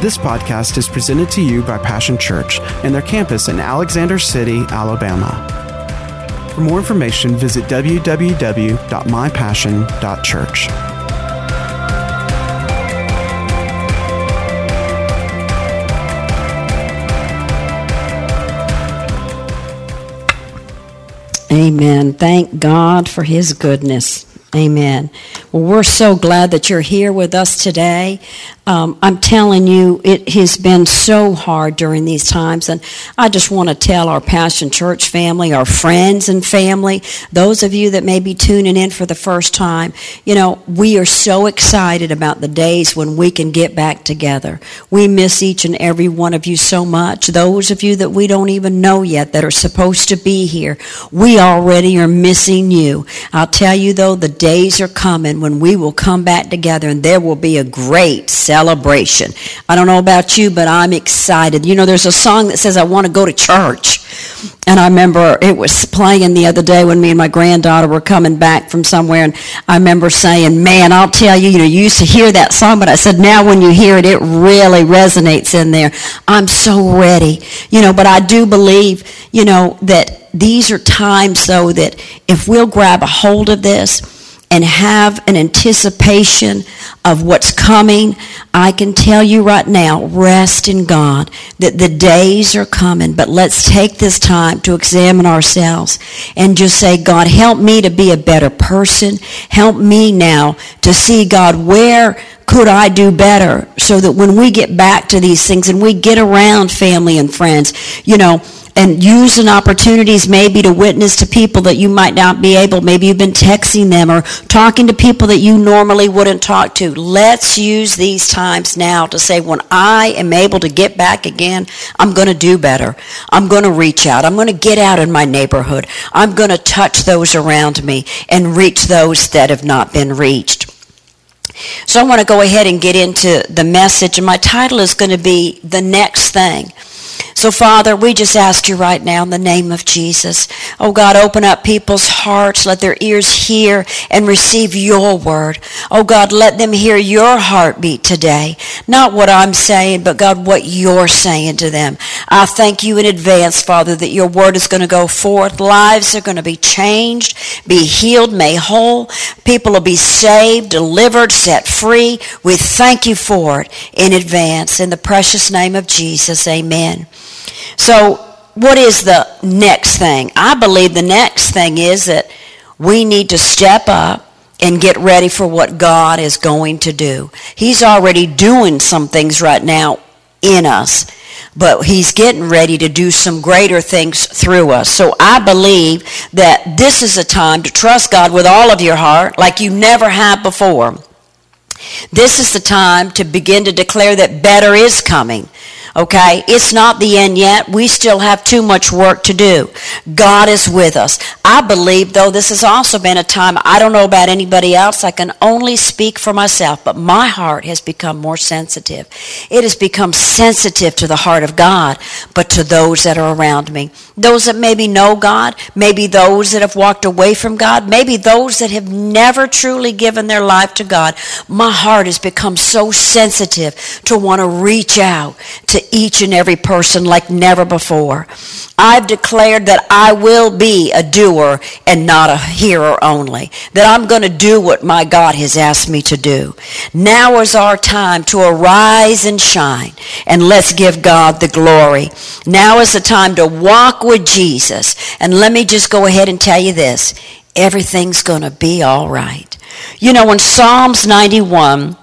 This podcast is presented to you by Passion Church and their campus in Alexander City, Alabama. For more information, visit www.mypassion.church. Amen. Thank God for His goodness. Amen. Well, we're so glad that you're here with us today. Um, I'm telling you, it has been so hard during these times. And I just want to tell our Passion Church family, our friends and family, those of you that may be tuning in for the first time, you know, we are so excited about the days when we can get back together. We miss each and every one of you so much. Those of you that we don't even know yet that are supposed to be here, we already are missing you. I'll tell you though, the days are coming when we will come back together and there will be a great celebration celebration. I don't know about you, but I'm excited. You know, there's a song that says, I want to go to church. And I remember it was playing the other day when me and my granddaughter were coming back from somewhere. And I remember saying, Man, I'll tell you, you know, you used to hear that song, but I said, Now when you hear it, it really resonates in there. I'm so ready. You know, but I do believe, you know, that these are times, though, that if we'll grab a hold of this, and have an anticipation of what's coming, I can tell you right now, rest in God, that the days are coming. But let's take this time to examine ourselves and just say, God, help me to be a better person. Help me now to see, God, where could I do better so that when we get back to these things and we get around family and friends, you know, and using opportunities maybe to witness to people that you might not be able, maybe you've been texting them or talking to people that you normally wouldn't talk to. Let's use these times now to say, when I am able to get back again, I'm going to do better. I'm going to reach out. I'm going to get out in my neighborhood. I'm going to touch those around me and reach those that have not been reached. So I want to go ahead and get into the message, and my title is going to be The Next Thing. So, Father, we just ask you right now in the name of Jesus. Oh, God, open up people's hearts. Let their ears hear and receive your word. Oh, God, let them hear your heartbeat today. Not what I'm saying, but, God, what you're saying to them. I thank you in advance, Father, that your word is going to go forth. Lives are going to be changed, be healed, made whole. People will be saved, delivered, set free. We thank you for it in advance. In the precious name of Jesus, amen. So, what is the next thing? I believe the next thing is that we need to step up and get ready for what God is going to do. He's already doing some things right now in us, but He's getting ready to do some greater things through us. So I believe that this is a time to trust God with all of your heart like you never have before. This is the time to begin to declare that better is coming. Okay? It's not the end yet. We still have too much work to do. God is with us. I believe, though, this has also been a time, I don't know about anybody else, I can only speak for myself, but my heart has become more sensitive. It has become sensitive to the heart of God, but to those that are around me. Those that maybe know God, maybe those that have walked away from God, maybe those that have never truly given their life to God. My heart has become so sensitive to want to reach out to each and every person like never before. I've declared that I will be a doer and not a hearer only. That I'm going to do what my God has asked me to do. Now is our time to arise and shine and let's give God the glory. Now is the time to walk with Jesus. And let me just go ahead and tell you this. Everything's going to be all right. You know, in Psalms 91,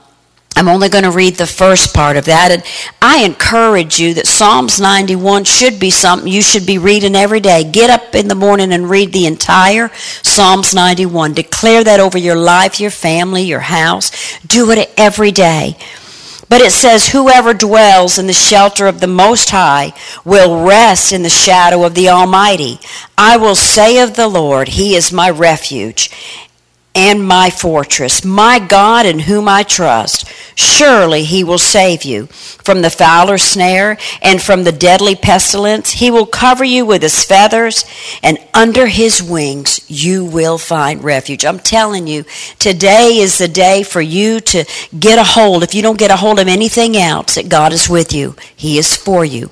I'm only going to read the first part of that. And I encourage you that Psalms 91 should be something you should be reading every day. Get up in the morning and read the entire Psalms 91. Declare that over your life, your family, your house. Do it every day. But it says, Whoever dwells in the shelter of the Most High will rest in the shadow of the Almighty. I will say of the Lord, He is my refuge and my fortress, my God in whom I trust. Surely he will save you from the fowler's snare and from the deadly pestilence. He will cover you with his feathers, and under his wings you will find refuge. I'm telling you, today is the day for you to get a hold. If you don't get a hold of anything else, that God is with you, he is for you.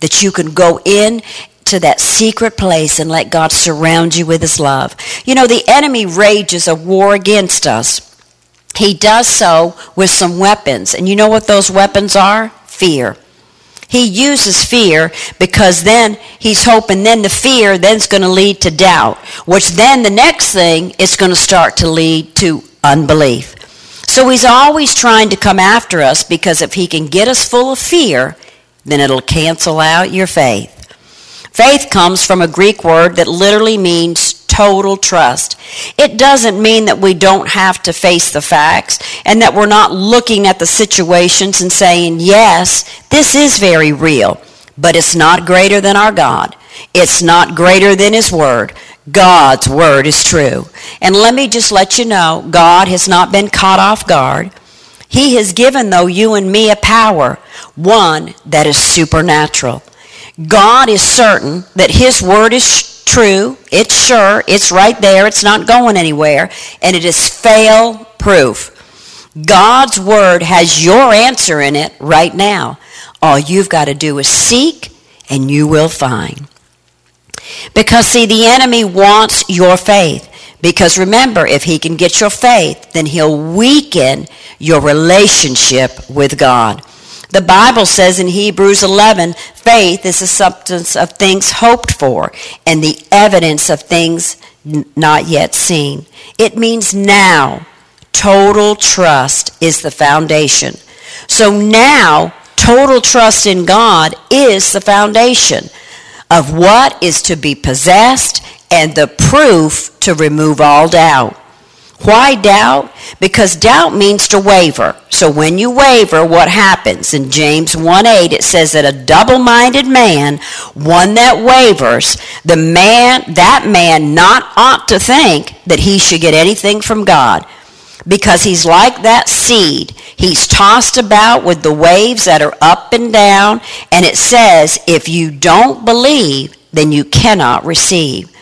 That you can go in to that secret place and let God surround you with his love. You know, the enemy rages a war against us he does so with some weapons. And you know what those weapons are? Fear. He uses fear because then he's hoping then the fear then's going to lead to doubt, which then the next thing is going to start to lead to unbelief. So he's always trying to come after us because if he can get us full of fear, then it'll cancel out your faith. Faith comes from a Greek word that literally means total trust. It doesn't mean that we don't have to face the facts and that we're not looking at the situations and saying, yes, this is very real, but it's not greater than our God. It's not greater than His Word. God's Word is true. And let me just let you know, God has not been caught off guard. He has given, though, you and me a power, one that is supernatural. God is certain that His Word is true, it's sure, it's right there, it's not going anywhere, and it is fail proof. God's word has your answer in it right now. All you've got to do is seek, and you will find. Because, see, the enemy wants your faith. Because remember, if he can get your faith, then he'll weaken your relationship with God. The Bible says in Hebrews 11, faith is the substance of things hoped for and the evidence of things not yet seen. It means now. Total trust is the foundation. So now, total trust in God is the foundation of what is to be possessed and the proof to remove all doubt. Why doubt? Because doubt means to waver. So when you waver, what happens? In James 1 8, it says that a double minded man, one that wavers, the man, that man not ought to think that he should get anything from God. Because he's like that seed. He's tossed about with the waves that are up and down. And it says, if you don't believe, then you cannot receive.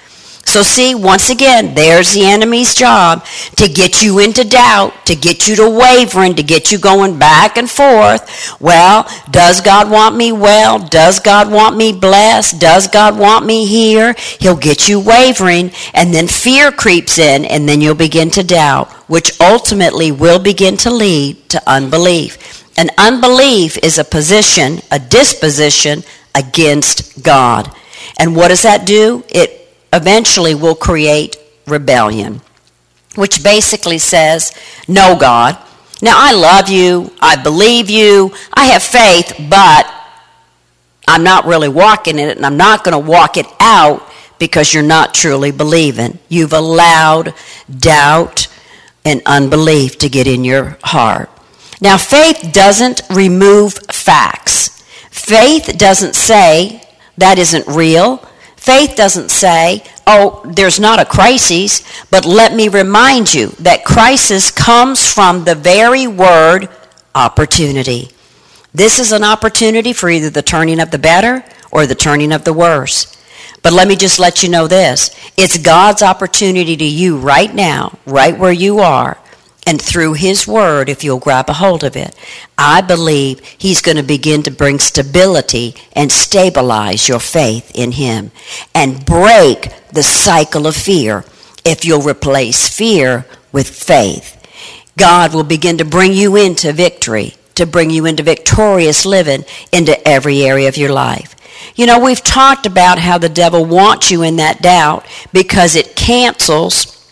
So, see, once again, there's the enemy's job to get you into doubt, to get you to wavering, to get you going back and forth. Well, does God want me well? Does God want me blessed? Does God want me here? He'll get you wavering, and then fear creeps in, and then you'll begin to doubt, which ultimately will begin to lead to unbelief. And unbelief is a position, a disposition against God. And what does that do? It eventually will create rebellion, which basically says, No, God. Now, I love you. I believe you. I have faith, but I'm not really walking in it, and I'm not going to walk it out because you're not truly believing. You've allowed doubt and unbelief to get in your heart. Now, faith doesn't remove facts. Faith doesn't say that isn't real. Faith doesn't say, oh, there's not a crisis, but let me remind you that crisis comes from the very word opportunity. This is an opportunity for either the turning of the better or the turning of the worse. But let me just let you know this it's God's opportunity to you right now, right where you are, and through His Word, if you'll grab a hold of it, I believe He's going to begin to bring stability and stabilize your faith in Him and break the cycle of fear if you'll replace fear with faith. God will begin to bring you into victory, to bring you into victorious living into every area of your life. You know, we've talked about how the devil wants you in that doubt because it cancels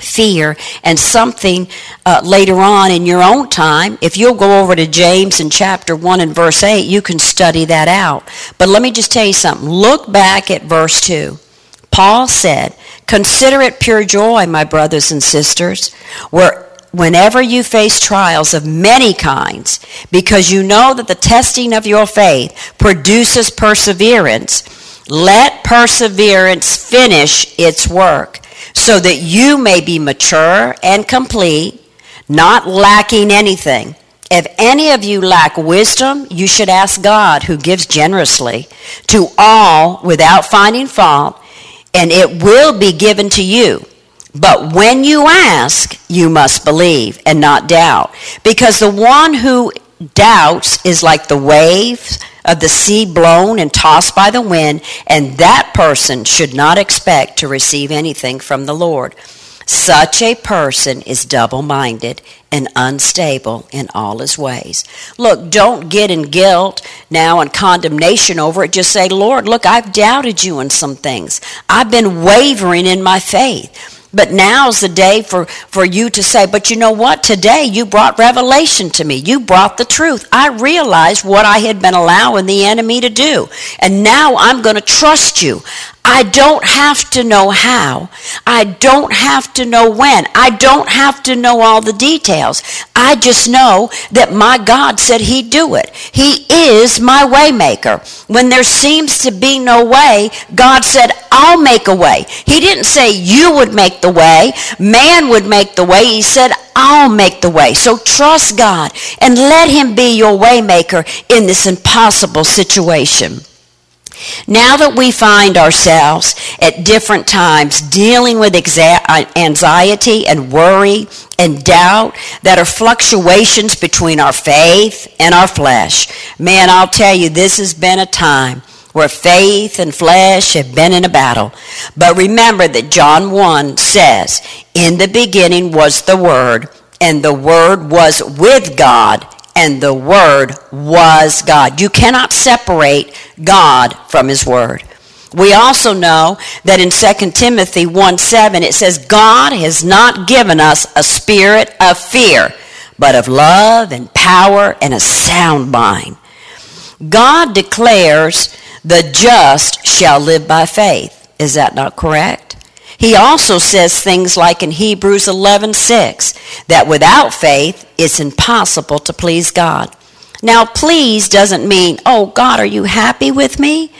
fear and something uh, later on in your own time. If you'll go over to james in chapter 1 and verse 8 you can study that out. But let me just tell you something. Look back at verse 2 paul said consider it pure joy my brothers and sisters where whenever you face trials of many kinds because you know that the testing of your faith produces perseverance let perseverance finish its work so that you may be mature and complete, not lacking anything. If any of you lack wisdom, you should ask God, who gives generously to all without finding fault, and it will be given to you. But when you ask, you must believe and not doubt, because the one who doubts is like the waves of the sea blown and tossed by the wind, and that person should not expect to receive anything from the Lord. Such a person is double minded and unstable in all his ways. Look, don't get in guilt now and condemnation over it. Just say, Lord, look, I've doubted you in some things. I've been wavering in my faith. But now's the day for, for you to say, but you know what? Today you brought revelation to me. You brought the truth. I realized what I had been allowing the enemy to do. And now I'm going to trust you. I don't have to know how. I don't have to know when. I don't have to know all the details. I just know that my God said he'd do it. He is my waymaker. When there seems to be no way, God said, I'll make a way. He didn't say you would make the way, man would make the way. He said, I'll make the way. So trust God and let him be your waymaker in this impossible situation. Now that we find ourselves at different times dealing with uh, anxiety and worry and doubt that are fluctuations between our faith and our flesh, man, I'll tell you, this has been a time where faith and flesh have been in a battle. But remember that John 1 says, In the beginning was the Word, and the Word was with God and the Word was God. You cannot separate God from His Word. We also know that in 2 Timothy 1 7, it says, God has not given us a spirit of fear, but of love and power and a sound mind. God declares the just shall live by faith. Is that not correct? He also says things like in Hebrews 11:6 that without faith it's impossible to please God. Now, please doesn't mean, "Oh God, are you happy with me?"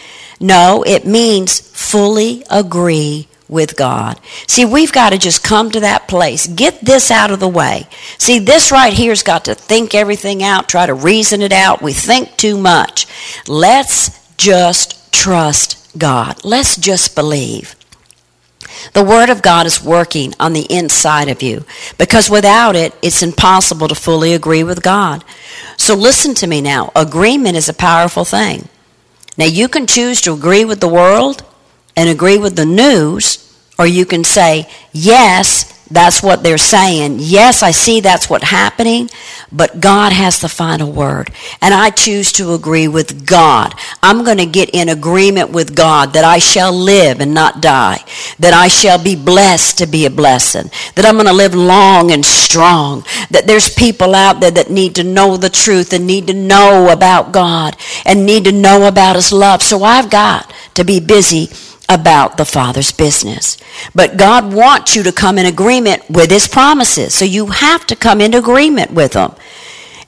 No, it means fully agree with God. See, we've got to just come to that place. Get this out of the way. See, this right here's got to think everything out, try to reason it out. We think too much. Let's just trust God. Let's just believe. The Word of God is working on the inside of you because without it, it's impossible to fully agree with God. So listen to me now. Agreement is a powerful thing. Now, you can choose to agree with the world and agree with the news, or you can say, Yes, that's what they're saying. Yes, I see that's what's happening, but God has the final word. And I choose to agree with God. I'm going to get in agreement with God that I shall live and not die, that I shall be blessed to be a blessing, that I'm going to live long and strong, that there's people out there that need to know the truth and need to know about God and need to know about His love. So I've got to be busy about the Father's business. But God wants you to come in agreement with His promises. So you have to come in agreement with them.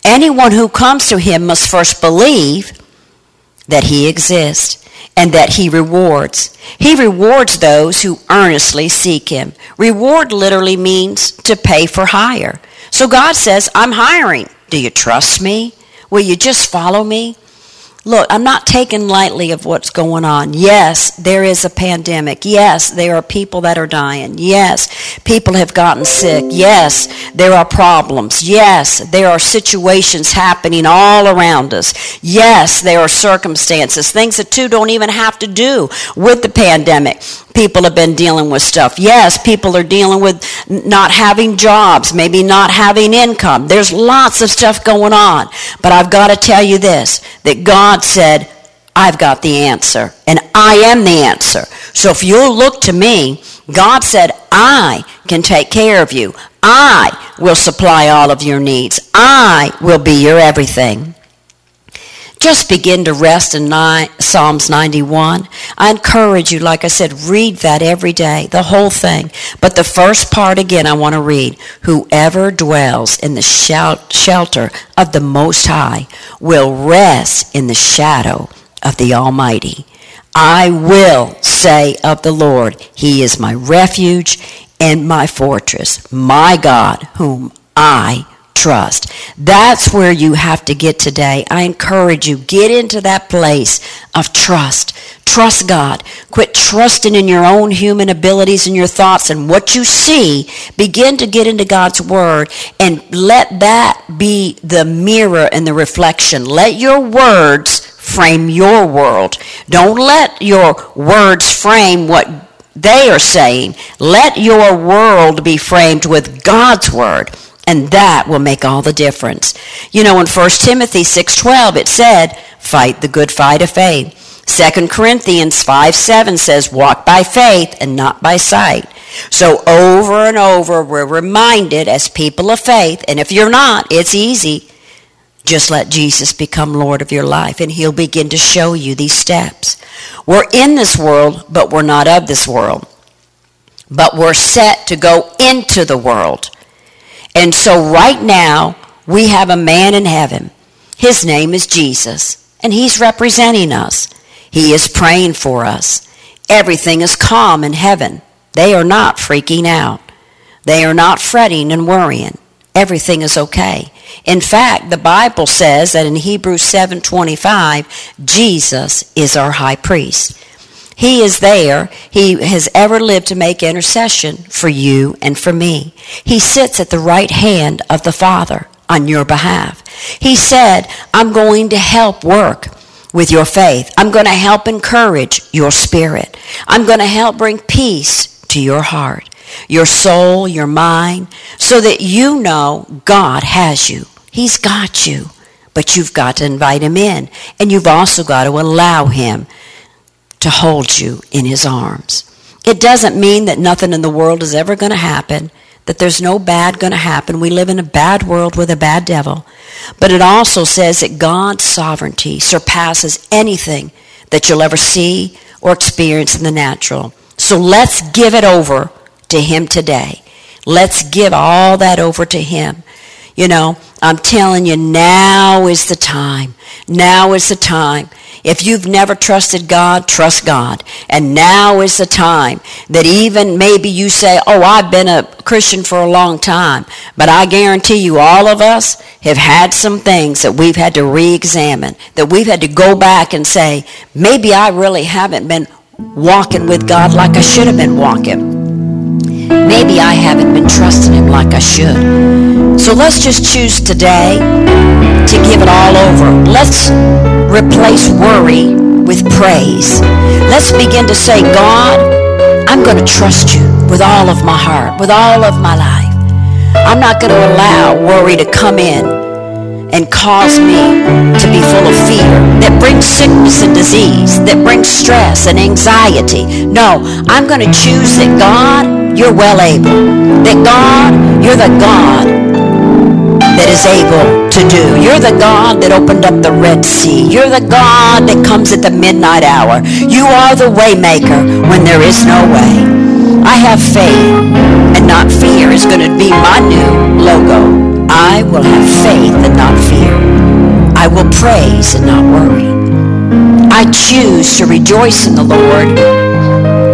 Anyone who comes to Him must first believe that He exists and that He rewards. He rewards those who earnestly seek Him. Reward literally means to pay for hire. So God says, I'm hiring. Do you trust me? Will you just follow me? Look, I'm not taking lightly of what's going on. Yes, there is a pandemic. Yes, there are people that are dying. Yes, people have gotten sick. Yes, there are problems. Yes, there are situations happening all around us. Yes, there are circumstances, things that two don't even have to do with the pandemic people have been dealing with stuff. Yes, people are dealing with not having jobs, maybe not having income. There's lots of stuff going on. But I've got to tell you this that God said, I've got the answer, and I am the answer. So if you'll look to me, God said, I can take care of you. I will supply all of your needs. I will be your everything just begin to rest in Psalms 91. I encourage you, like I said, read that every day, the whole thing. But the first part again, I want to read. Whoever dwells in the shelter of the Most High will rest in the shadow of the Almighty. I will say of the Lord, He is my refuge and my fortress, my God, whom I trust. That's where you have to get today. I encourage you, get into that place of trust. Trust God. Quit trusting in your own human abilities and your thoughts and what you see. Begin to get into God's Word and let that be the mirror and the reflection. Let your words frame your world. Don't let your words frame what they are saying. Let your world be framed with God's Word and that will make all the difference. You know, in 1 Timothy 6:12 it said, "Fight the good fight of faith." 2 Corinthians 5 7 says, Walk by faith and not by sight. So over and over, we're reminded as people of faith, and if you're not, it's easy. Just let Jesus become Lord of your life, and He'll begin to show you these steps. We're in this world, but we're not of this world. But we're set to go into the world. And so right now, we have a man in heaven. His name is Jesus, and He's representing us. He is praying for us. Everything is calm in heaven. They are not freaking out. They are not fretting and worrying. Everything is okay. In fact, the Bible says that in Hebrews 7:25, Jesus is our high priest. He is there. He has ever lived to make intercession for you and for me. He sits at the right hand of the Father on your behalf. He said, I'm going to help work with your faith. I'm going to help encourage your spirit. I'm going to help bring peace to your heart, your soul, your mind, so that you know God has you. He's got you. But you've got to invite him in. And you've also got to allow him to hold you in his arms. It doesn't mean that nothing in the world is ever going to happen that there's no bad going to happen. We live in a bad world with a bad devil. But it also says that God's sovereignty surpasses anything that you'll ever see or experience in the natural. So let's give it over to Him today. Let's give all that over to Him. You know, I'm telling you, now is the time. Now is the time. If you've never trusted God, trust God. And now is the time that even maybe you say, Oh, I've been a Christian for a long time. But I guarantee you, all of us have had some things that we've had to re examine, that we've had to go back and say, Maybe I really haven't been walking with God like I should have been walking. Maybe I haven't been trusting Him like I should. So let's just choose today to give it all over. Let's replace worry with praise. Let's begin to say, God, I'm going to trust you with all of my heart, with all of my life. I'm not going to allow worry to come in and cause me to be full of fear that brings sickness and disease, that brings stress and anxiety. No, I'm going to choose that God, you're well able. That God, you're the God that is able to do. You're the God that opened up the Red Sea. You're the God that comes at the midnight hour. You are the waymaker when there is no way. I have faith and not fear is going to be my new logo. I will have faith and not fear. I will praise and not worry. I choose to rejoice in the Lord.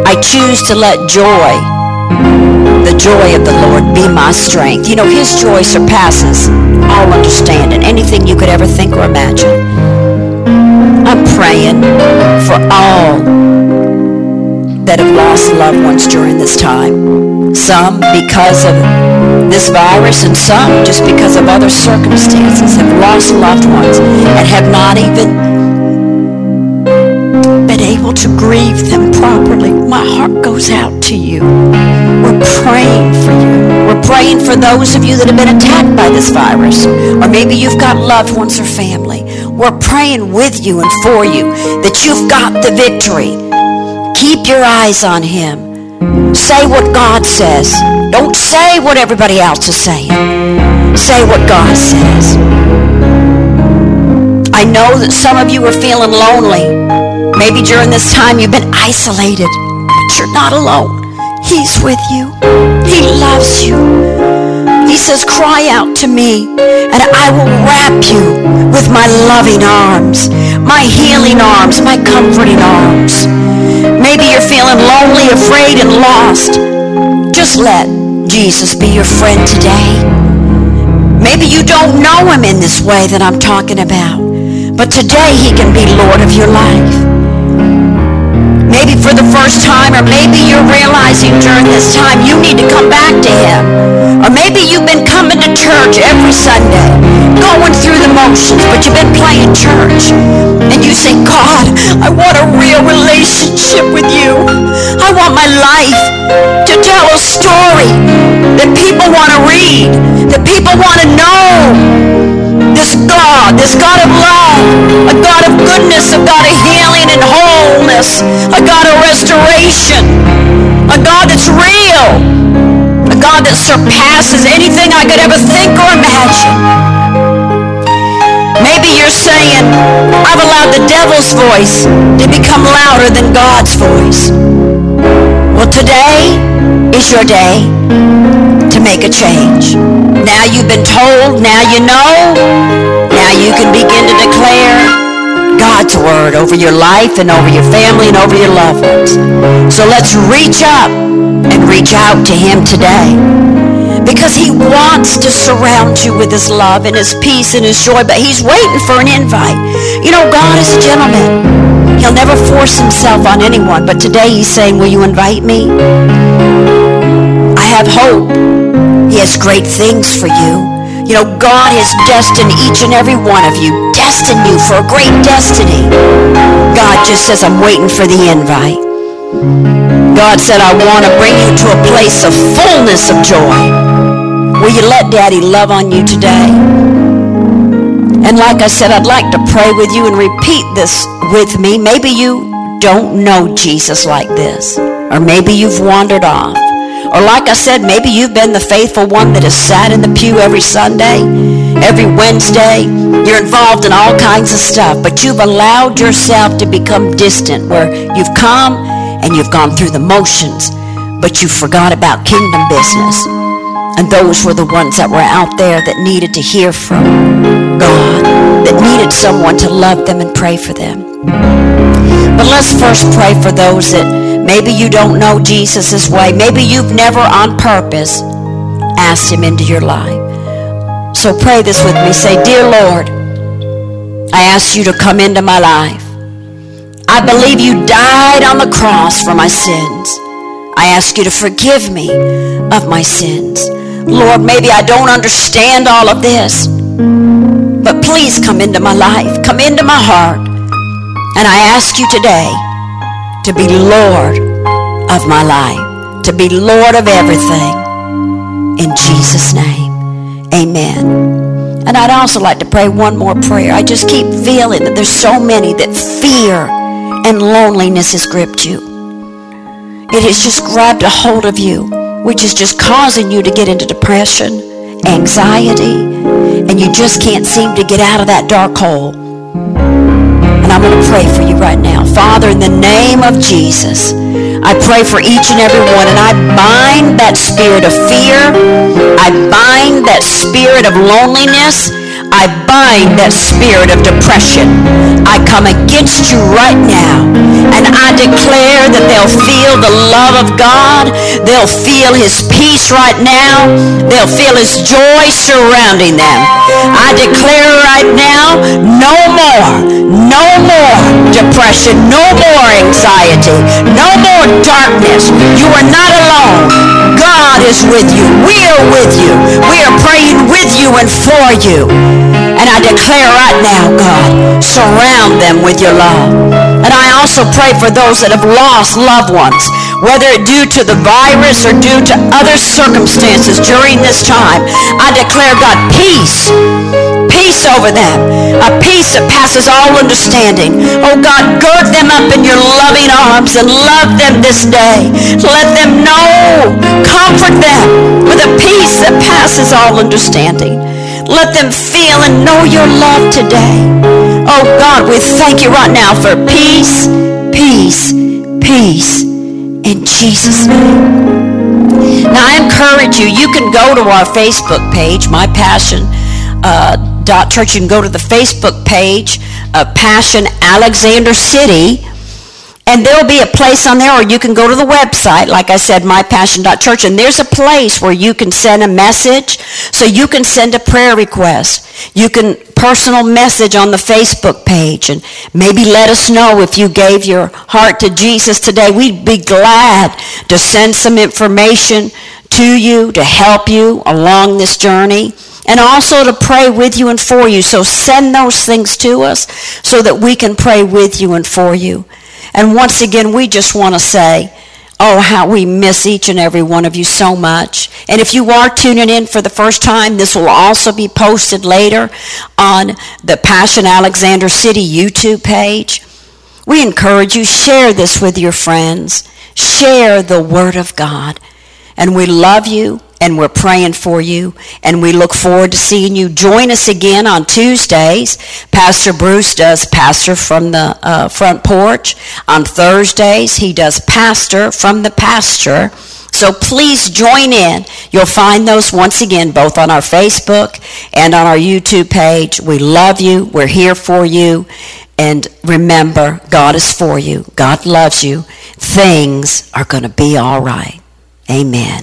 I choose to let joy the joy of the Lord be my strength. You know, His joy surpasses all understanding, anything you could ever think or imagine. I'm praying for all that have lost loved ones during this time. Some because of this virus and some just because of other circumstances have lost loved ones and have not even been able to grieve them properly. My heart goes out to you. Praying for you. We're praying for those of you that have been attacked by this virus. Or maybe you've got loved ones or family. We're praying with you and for you that you've got the victory. Keep your eyes on him. Say what God says. Don't say what everybody else is saying. Say what God says. I know that some of you are feeling lonely. Maybe during this time you've been isolated, but you're not alone. He's with you. He loves you. He says, cry out to me and I will wrap you with my loving arms, my healing arms, my comforting arms. Maybe you're feeling lonely, afraid, and lost. Just let Jesus be your friend today. Maybe you don't know him in this way that I'm talking about. But today he can be Lord of your life first time, or maybe you're realizing during this time you need to come back to Him. Or maybe you've been coming to church every Sunday, going through the motions, but you've been playing church. And you say, God, I want a real relationship with you. I want my life to tell a story that people want to read, that people want to know this God, this God of love, a God of goodness, a God of healing and wholeness, a God of restoration, a God that's real, a God that surpasses anything I could ever think or imagine. Maybe you're saying, I've allowed the devil's voice to become louder than God's voice. Well, today is your day to make a change. Now you've been told, now you know, now you can begin to declare God's word over your life and over your family and over your loved ones. So let's reach up and reach out to him today because he wants to surround you with his love and his peace and his joy, but he's waiting for an invite. You know, God is a gentleman. He'll never force himself on anyone, but today he's saying, will you invite me? I have hope. He has great things for you. You know, God has destined each and every one of you, destined you for a great destiny. God just says, I'm waiting for the invite. God said, I want to bring you to a place of fullness of joy. Will you let Daddy love on you today? And like I said, I'd like to pray with you and repeat this with me. Maybe you don't know Jesus like this, or maybe you've wandered off. Or like I said, maybe you've been the faithful one that has sat in the pew every Sunday, every Wednesday. You're involved in all kinds of stuff, but you've allowed yourself to become distant where you've come and you've gone through the motions, but you forgot about kingdom business. And those were the ones that were out there that needed to hear from God, that needed someone to love them and pray for them. But let's first pray for those that Maybe you don't know Jesus' way. Maybe you've never on purpose asked him into your life. So pray this with me. Say, Dear Lord, I ask you to come into my life. I believe you died on the cross for my sins. I ask you to forgive me of my sins. Lord, maybe I don't understand all of this, but please come into my life, come into my heart. And I ask you today to be Lord of my life, to be Lord of everything. In Jesus' name, amen. And I'd also like to pray one more prayer. I just keep feeling that there's so many that fear and loneliness has gripped you. It has just grabbed a hold of you, which is just causing you to get into depression, anxiety, and you just can't seem to get out of that dark hole. I'm going to pray for you right now. Father, in the name of Jesus, I pray for each and every one, and I bind that spirit of fear. I bind that spirit of loneliness. I bind that spirit of depression. I come against you right now. And I declare that they'll feel the love of God. They'll feel his peace right now. They'll feel his joy surrounding them. I declare right now, no more, no more depression, no more anxiety, no more darkness. You are not alone. God is with you. We are with you. We are praying with you and for you. And I declare right now, God, surround them with your love. And I also pray for those that have lost loved ones, whether it due to the virus or due to other circumstances during this time. I declare, God, peace peace over them, a peace that passes all understanding. Oh God, gird them up in your loving arms and love them this day. Let them know, comfort them with a peace that passes all understanding. Let them feel and know your love today. Oh God, we thank you right now for peace, peace, peace in Jesus' name. Now I encourage you, you can go to our Facebook page, My Passion uh, dot church. You can go to the Facebook page of Passion Alexander City And there'll be a place on there, or you can go to the website, like I said, mypassion.church, and there's a place where you can send a message. So you can send a prayer request. You can personal message on the Facebook page, and maybe let us know if you gave your heart to Jesus today. We'd be glad to send some information to you to help you along this journey and also to pray with you and for you. So send those things to us so that we can pray with you and for you. And once again, we just want to say, oh, how we miss each and every one of you so much. And if you are tuning in for the first time, this will also be posted later on the Passion Alexander City YouTube page. We encourage you, share this with your friends. Share the Word of God. And we love you and we're praying for you and we look forward to seeing you join us again on tuesdays. Pastor bruce does pastor from the uh, front porch. On thursdays he does pastor from the pasture. So please join in. You'll find those once again both on our facebook and on our youtube page. We love you. We're here for you. And remember god is for you. God loves you. Things are going to be all right. Amen